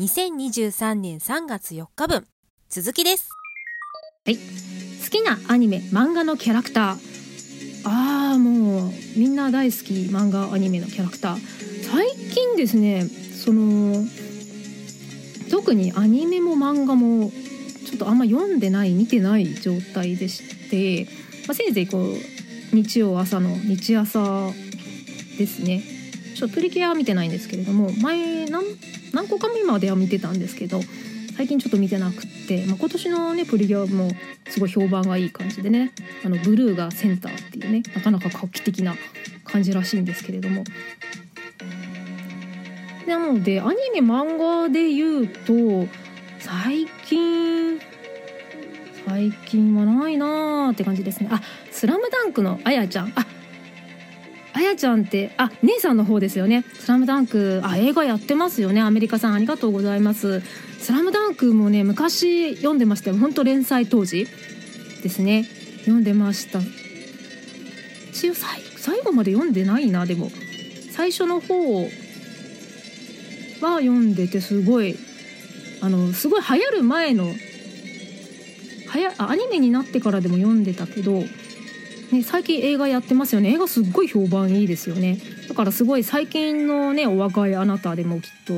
2023年3月4日分続きです。はい。好きなアニメ漫画のキャラクター。ああもうみんな大好き漫画アニメのキャラクター。最近ですねその特にアニメも漫画もちょっとあんま読んでない見てない状態でして、まあ、せいぜいこう日曜朝の日朝ですね。ちょっとプリキュアは見てないんですけれども前何何個か目までは見てたんですけど最近ちょっと見てなくって、まあ、今年のねプリキュアもすごい評判がいい感じでねあのブルーがセンターっていうねなかなか画期的な感じらしいんですけれども。なのでアニメ漫画で言うと最近最近はないなーって感じですね。あスラムダンクのあやちゃん。あやちゃんってあ姉さんの方ですよね「スラムダンクあ映画やってますよね。アメリカさんありがとうございます「スラムダンクもね昔読んでましたよ。本当連載当時。ですね。読んでました。一応最後まで読んでないなでも。最初の方は読んでてすごいあのすごい流行る前のはやアニメになってからでも読んでたけどね、最近映画やってますよね映画すっごい評判いいですよねだからすごい最近のねお若いあなたでもきっと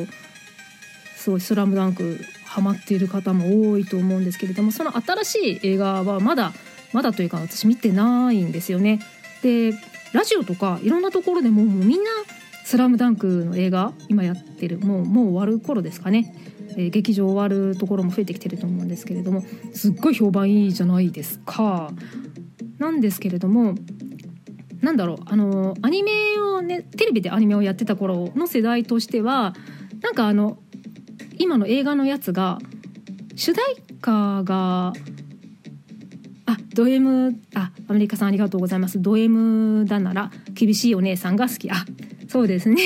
すごい「スラムダンクハマっている方も多いと思うんですけれどもその新しい映画はまだまだというか私見てないんですよね。でラジオとかいろんなところでももうみんな「スラムダンクの映画今やってるもうもう終わる頃ですかね、えー、劇場終わるところも増えてきてると思うんですけれどもすっごい評判いいじゃないですか。なんですけれどもなんだろうあのアニメをねテレビでアニメをやってた頃の世代としてはなんかあの今の映画のやつが主題歌があド M あアメリカさんありがとうございます。ド M だなら厳しいお姉さんが好き。あそうですね。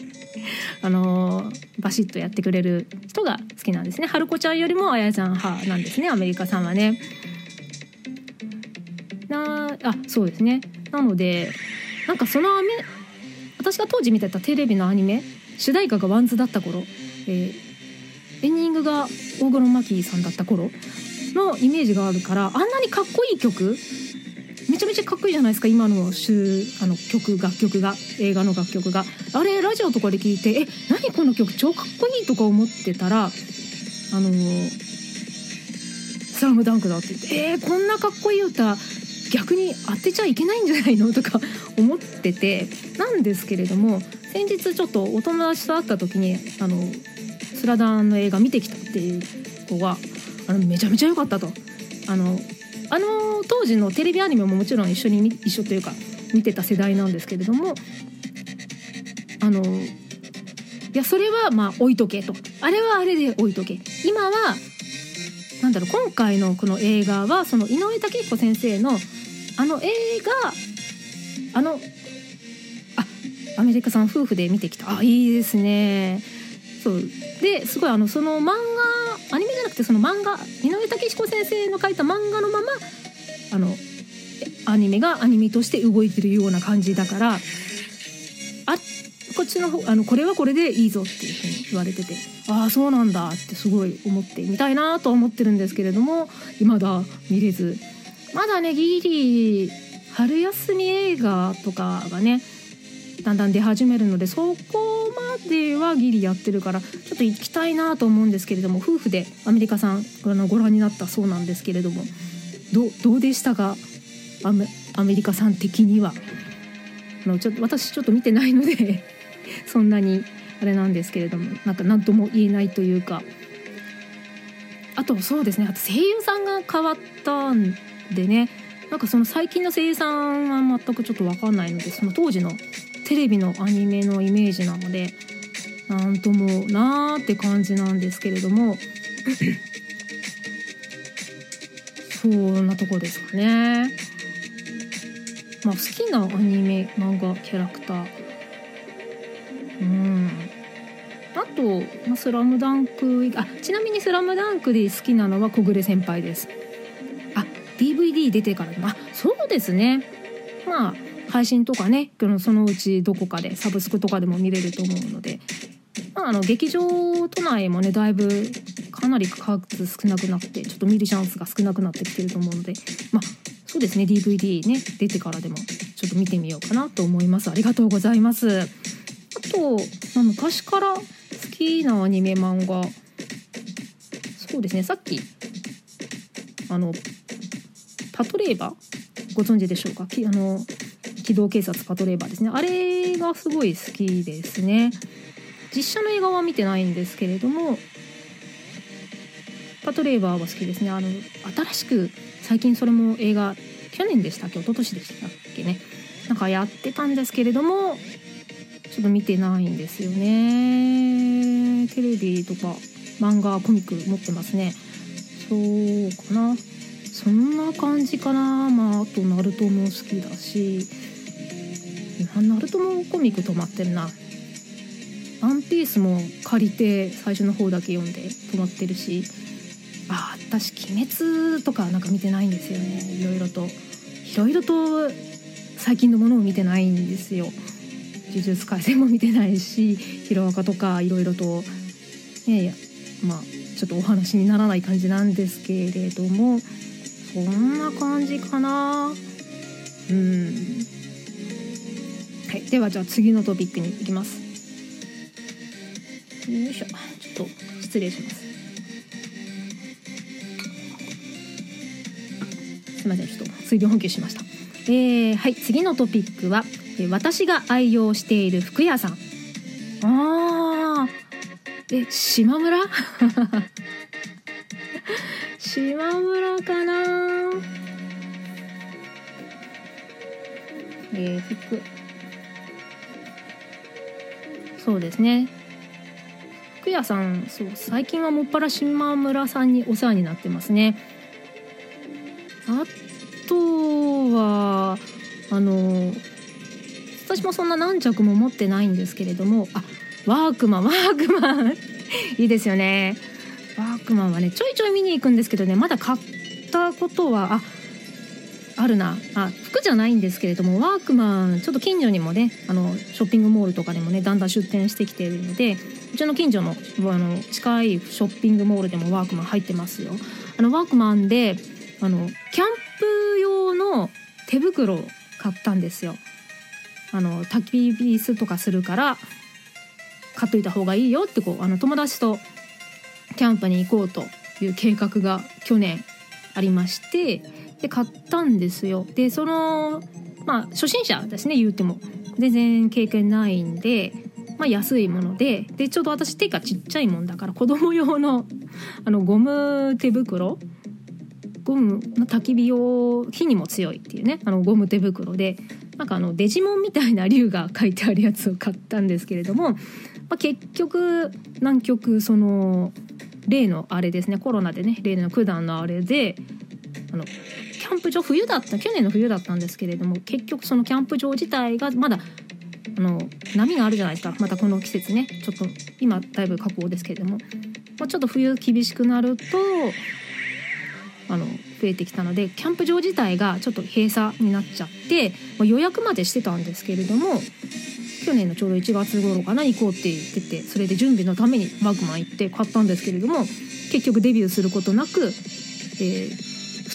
あのバシッとやってくれる人が好きなんですね。春子ちゃんよりもあやちゃん派なんですねアメリカさんはね。そうですね。なのでなんかそのアメ私が当時見てたテレビのアニメ主題歌が WANDS だった頃、えー、エンディングが大黒摩季さんだった頃のイメージがあるからあんなにかっこいい曲めちゃめちゃかっこいいじゃないですか今のあの曲楽曲が映画の楽曲が。あれラジオとかで聞いてえ何この曲超かっこいいとか思ってたらあのー「スラムダンクだって言ってえー、こんなかっこいい歌逆に当てちゃいけないんじゃないの？とか思っててなんですけれども先日ちょっとお友達と会った時にあのスラダンの映画見てきたっていう子があのめちゃめちゃ良かったと。あのあの当時のテレビアニメももちろん一緒に一緒というか見てた世代なんですけれどもあのいやそれはまあ置いとけと。あれはあれで置いとけ。今はなんだろう今回のこの映画はその井上武彦先生のあの映画あのあアメリカさん夫婦で見てきた。あいいですね。そう。ですごいあのその漫画アニメじゃなくてその漫画井上武彦先生の書いた漫画のままあのアニメがアニメとして動いてるような感じだからあこっちの方あのこれはこれでいいぞっていうふうに言われててああそうなんだってすごい思ってみたいなと思ってるんですけれども未だ見れず。まだねギリ春休み映画とかがねだんだん出始めるのでそこまではギリやってるからちょっと行きたいなと思うんですけれども夫婦でアメリカさんあのご覧になったそうなんですけれどもどうでしたか？アメアメリカさん的には。あのちょっと私ちょっと見てないので そんなにあれなんですけれどもなんか何とも言えないというか。あとそうですね。あと声優さんが変わったんでねなんかその最近の声優さんは全くちょっと分かんないのでその当時のテレビのアニメのイメージなのでなんともなーって感じなんですけれども そんなとこですかね。まあ、好きなアニメ漫画キャラクター。うん。あと「まあ、スラムダンクあちなみに「スラムダンクで好きなのは小暮先輩です。DVD 出てからあそうですね。まあ配信とかねそのうちどこかでサブスクとかでも見れると思うので、まあ、あの劇場都内もねだいぶかなり数少なくなってちょっと見るチャンスが少なくなってきてると思うのでまあそうですね DVD ね出てからでもちょっと見てみようかなと思います。ありがとうございます。あと、まあ、昔から好きなアニメ漫画そうですねさっきあのパトレーバーご存知でしょうか？きあの機動警察パトレーバーですね。あれがすごい好きですね。実写の映画は見てないんですけれどもパトレーバーは好きですね。あの新しく最近それも映画去年でしたっけ？一昨年でしたっけね？なんかやってたんですけれどもちょっと見てないんですよね。テレビとか漫画コミック持ってますね。そうかな。そんな感じかな。まああとナルトも好きだし。ナルトもコミック止まってるな。ワンピースも借りて最初の方だけ読んで止まってるし。あ私鬼滅とかなんか見てないんですよね。いろいろと。いろいろと最近のものを見てないんですよ。呪術廻戦も見てないしヒロアカとかいろいろとねまあちょっとお話にならない感じなんですけれども。そんな感じかな。うん。はいではじゃあ次のトピックに行きます。よいしょ。ちょっと失礼します。すいませんちょっと水分補給しました。えー、はい次のトピックは、えー私が愛用している服屋さん。あー。え島村？島村かな？えー、服。そうですね。服屋さんそう最近はもっぱら島村さんにお世話になってますね。あとはあの私もそんな何着も持ってないんですけれどもあワークマンワークマン。いいですよね。クマンはねちょいちょい見に行くんですけどねまだ買ったことはああるな。あ服じゃないんですけれどもワークマンちょっと近所にもねあのショッピングモールとかでもねだんだん出店してきているのでうちの近所のあの近いショッピングモールでもワークマン入ってますよ。あのワークマンであのキャンプ用の手袋を買ったんですよ。あの焚き火すとかするから買っといた方がいいよってこうあの友達とキャンプに行こうという計画が去年ありましてで買ったんですよ。でそのまあ初心者ですね言うても。全然経験ないんでまあ安いもので。でちょうど私手がちっちゃいもんだから子供用の あのゴム手袋。ゴムの焚き火用火にも強いっていうね。あのゴム手袋で。なんかあのデジモンみたいな竜が書いてあるやつを買ったんですけれども、まあ、結局南極その例のあれですねコロナでね例の九段のあれであのキャンプ場冬だった去年の冬だったんですけれども結局そのキャンプ場自体がまだあの波があるじゃないですか。またこの季節ね。ちょっと今だいぶ下降ですけれども、まあ、ちょっと冬厳しくなるとあの増えてきたのでキャンプ場自体がちょっと閉鎖になっちゃって、まあ、予約までしてたんですけれども去年のちょうど1月頃かな行こうって言っててそれで準備のためにバグマ行って買ったんですけれども結局デビューすることなく、えー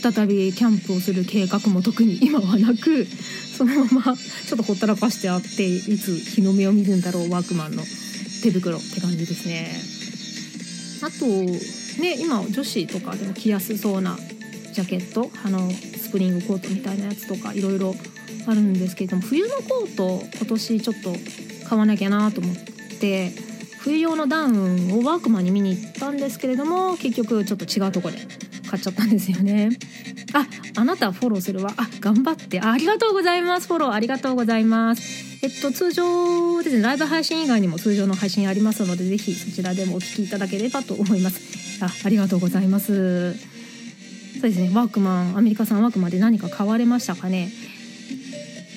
再びキャンプをする計画も特に今はなくそのままちょっとほったらかしてあっていつ日の目を見るんだろうワークマンの手袋って感じですね。あとね今女子とかでも着やすそうなジャケットあのスプリングコートみたいなやつとかいろいろあるんですけれども冬のコート今年ちょっと買わなきゃなと思って冬用のダウンをワークマンに見に行ったんですけれども結局ちょっと違うとこで買っちゃったんですよね。あ、あなたフォローするわ。あ、頑張って。あありがとうございます。フォローありがとうございます。えっと、通常ですね、ライブ配信以外にも通常の配信ありますので、ぜひそちらでもお聞きいただければと思います。あ、ありがとうございます。そうですね、ワークマン、アメリカ産ワークマンで何か買われましたかね？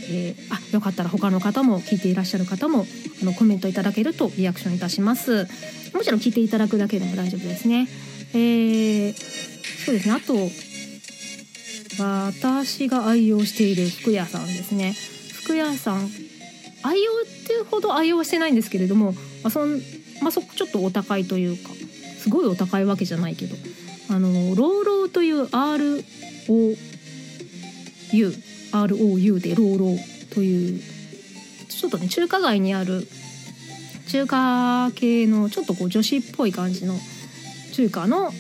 えーあ、よかったら他の方も聞いていらっしゃる方もあのコメントいただけるとリアクションいたします。もちろん聞いていただくだけでも大丈夫ですね。えーそうですね。あと私が愛用している服屋さんですね。服屋さん愛用っていうほど愛用してないんですけれども、まあ、そんまあそこちょっとお高いというかすごいお高いわけじゃないけどあのローローという ROU ROU でローローというちょっとね中華街にある中華系のちょっとこう女子っぽい感じの中華の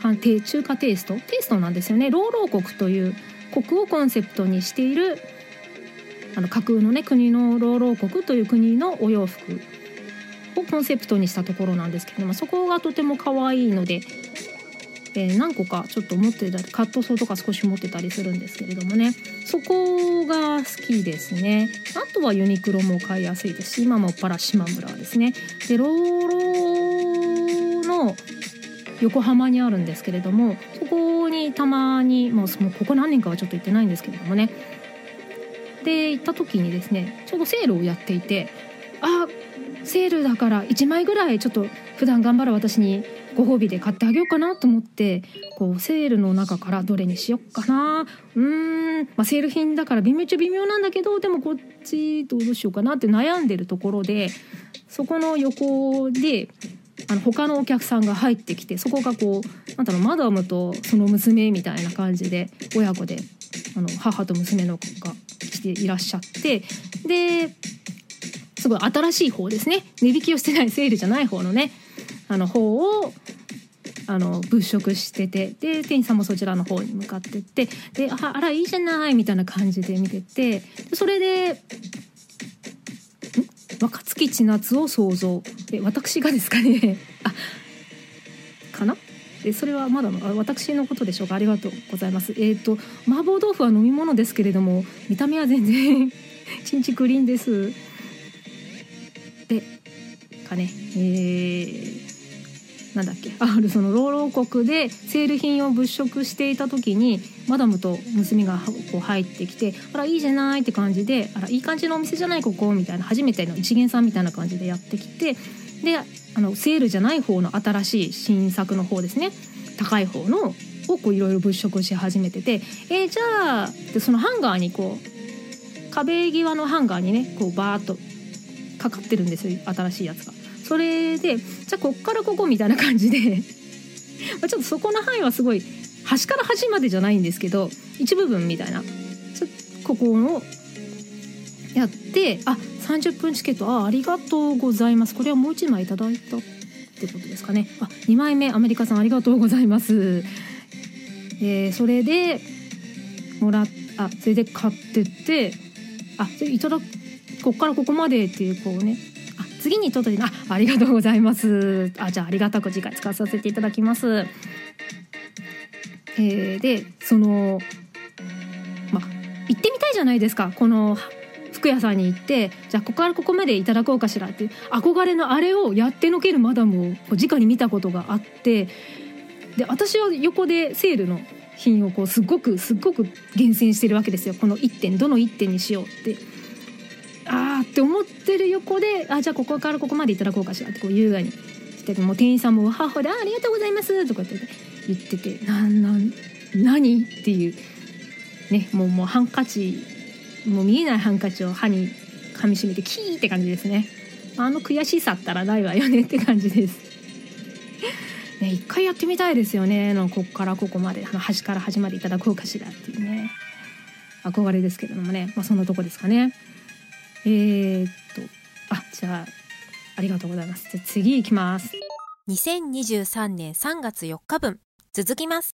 中華テイスト？テイストなんですよね。ローロー国という国をコンセプトにしているあの架空のね国のローロー国という国のお洋服をコンセプトにしたところなんですけどもそこがとても可愛いので、えー何個かちょっと持ってたりカットソーとか少し持ってたりするんですけれどもね。そこが好きですね。あとはユニクロも買いやすいですし今もっぱら島村ですね。でローローの横浜にあるんですけれどもそこにたまにもうここ何年かはちょっと行ってないんですけれどもね。で行った時にですねちょうどセールをやっていてセールだから1枚ぐらいちょっと普段頑張る私にご褒美で買ってあげようかなと思ってこうセールの中からどれにしよっかな。うーん、まあ、セール品だから微妙っちゃ微妙なんだけどでもこっちどうしようかなって悩んでるところでそこの横であの他のお客さんが入ってきてそこがこうなんだろうマダムとその娘みたいな感じで親子であの母と娘の子が来ていらっしゃってですごい新しい方ですね。値引きをしてないセールじゃない方のねあの方をあの物色しててで店員さんもそちらの方に向かってってでああらいいじゃないみたいな感じで見ててでそれでん？若槻千夏を想像。で私がですかね？あかな？でそれはまだのあ私のことでしょうか？ありがとうございます。えっ、と麻婆豆腐は飲み物ですけれども見た目は全然チンチクリーンです。でかねえーなんだっけ。ある その老老国でセール品を物色していた時にマダムと娘がこう入ってきて「あらいいじゃない」って感じで「あらいい感じのお店じゃないここ」みたいな初めての一元さんみたいな感じでやってきてであのセールじゃない方の新しい新作の方ですね。高い方のをこういろいろ物色し始めてて「えーじゃあ」でそのハンガーにこう壁際のハンガーにねこうバーッとかかってるんですよ新しいやつが。それでじゃあこっからここみたいな感じで。まちょっとそこの範囲はすごい端から端までじゃないんですけど一部分みたいな。ちょここをやってあ30分チケットあありがとうございます。これはもう1枚いただいたってことですかね。あ2枚目アメリカさんありがとうございます。えーそれでもらっあそれで買ってってあそれいただこっからここまでっていうこうね。あ次に届いてあありがとうございます。あじゃあありがたく次回使わさせていただきます。えーでそのまあ行ってみたいじゃないですか。この服屋さんに行ってじゃあここからここまでいただこうかしらって。いう憧れのあれをやってのけるマダムをこう直に見たことがあってで私は横でセールの品をこうすっごくすっごく厳選してるわけですよ。この1点どの1点にしようって。って思ってる横であじゃあここからここまでいただこうかしらってこう優雅にしてもう店員さんも「わははでありがとうございます」とかって言ってて「なんなん何?」っていうねもうもうハンカチもう見えないハンカチを歯に噛みしめてキーって感じですね。あの悔しさったらないわよねって感じです。ね一回やってみたいですよね。のこっからここまであの端から端までいただこうかしらっていうね。憧れですけれどもね、まあ、そんなとこですかね。えー、っとあじゃあありがとうございます。じゃあ次行きます。2023年3月4日分。続きます。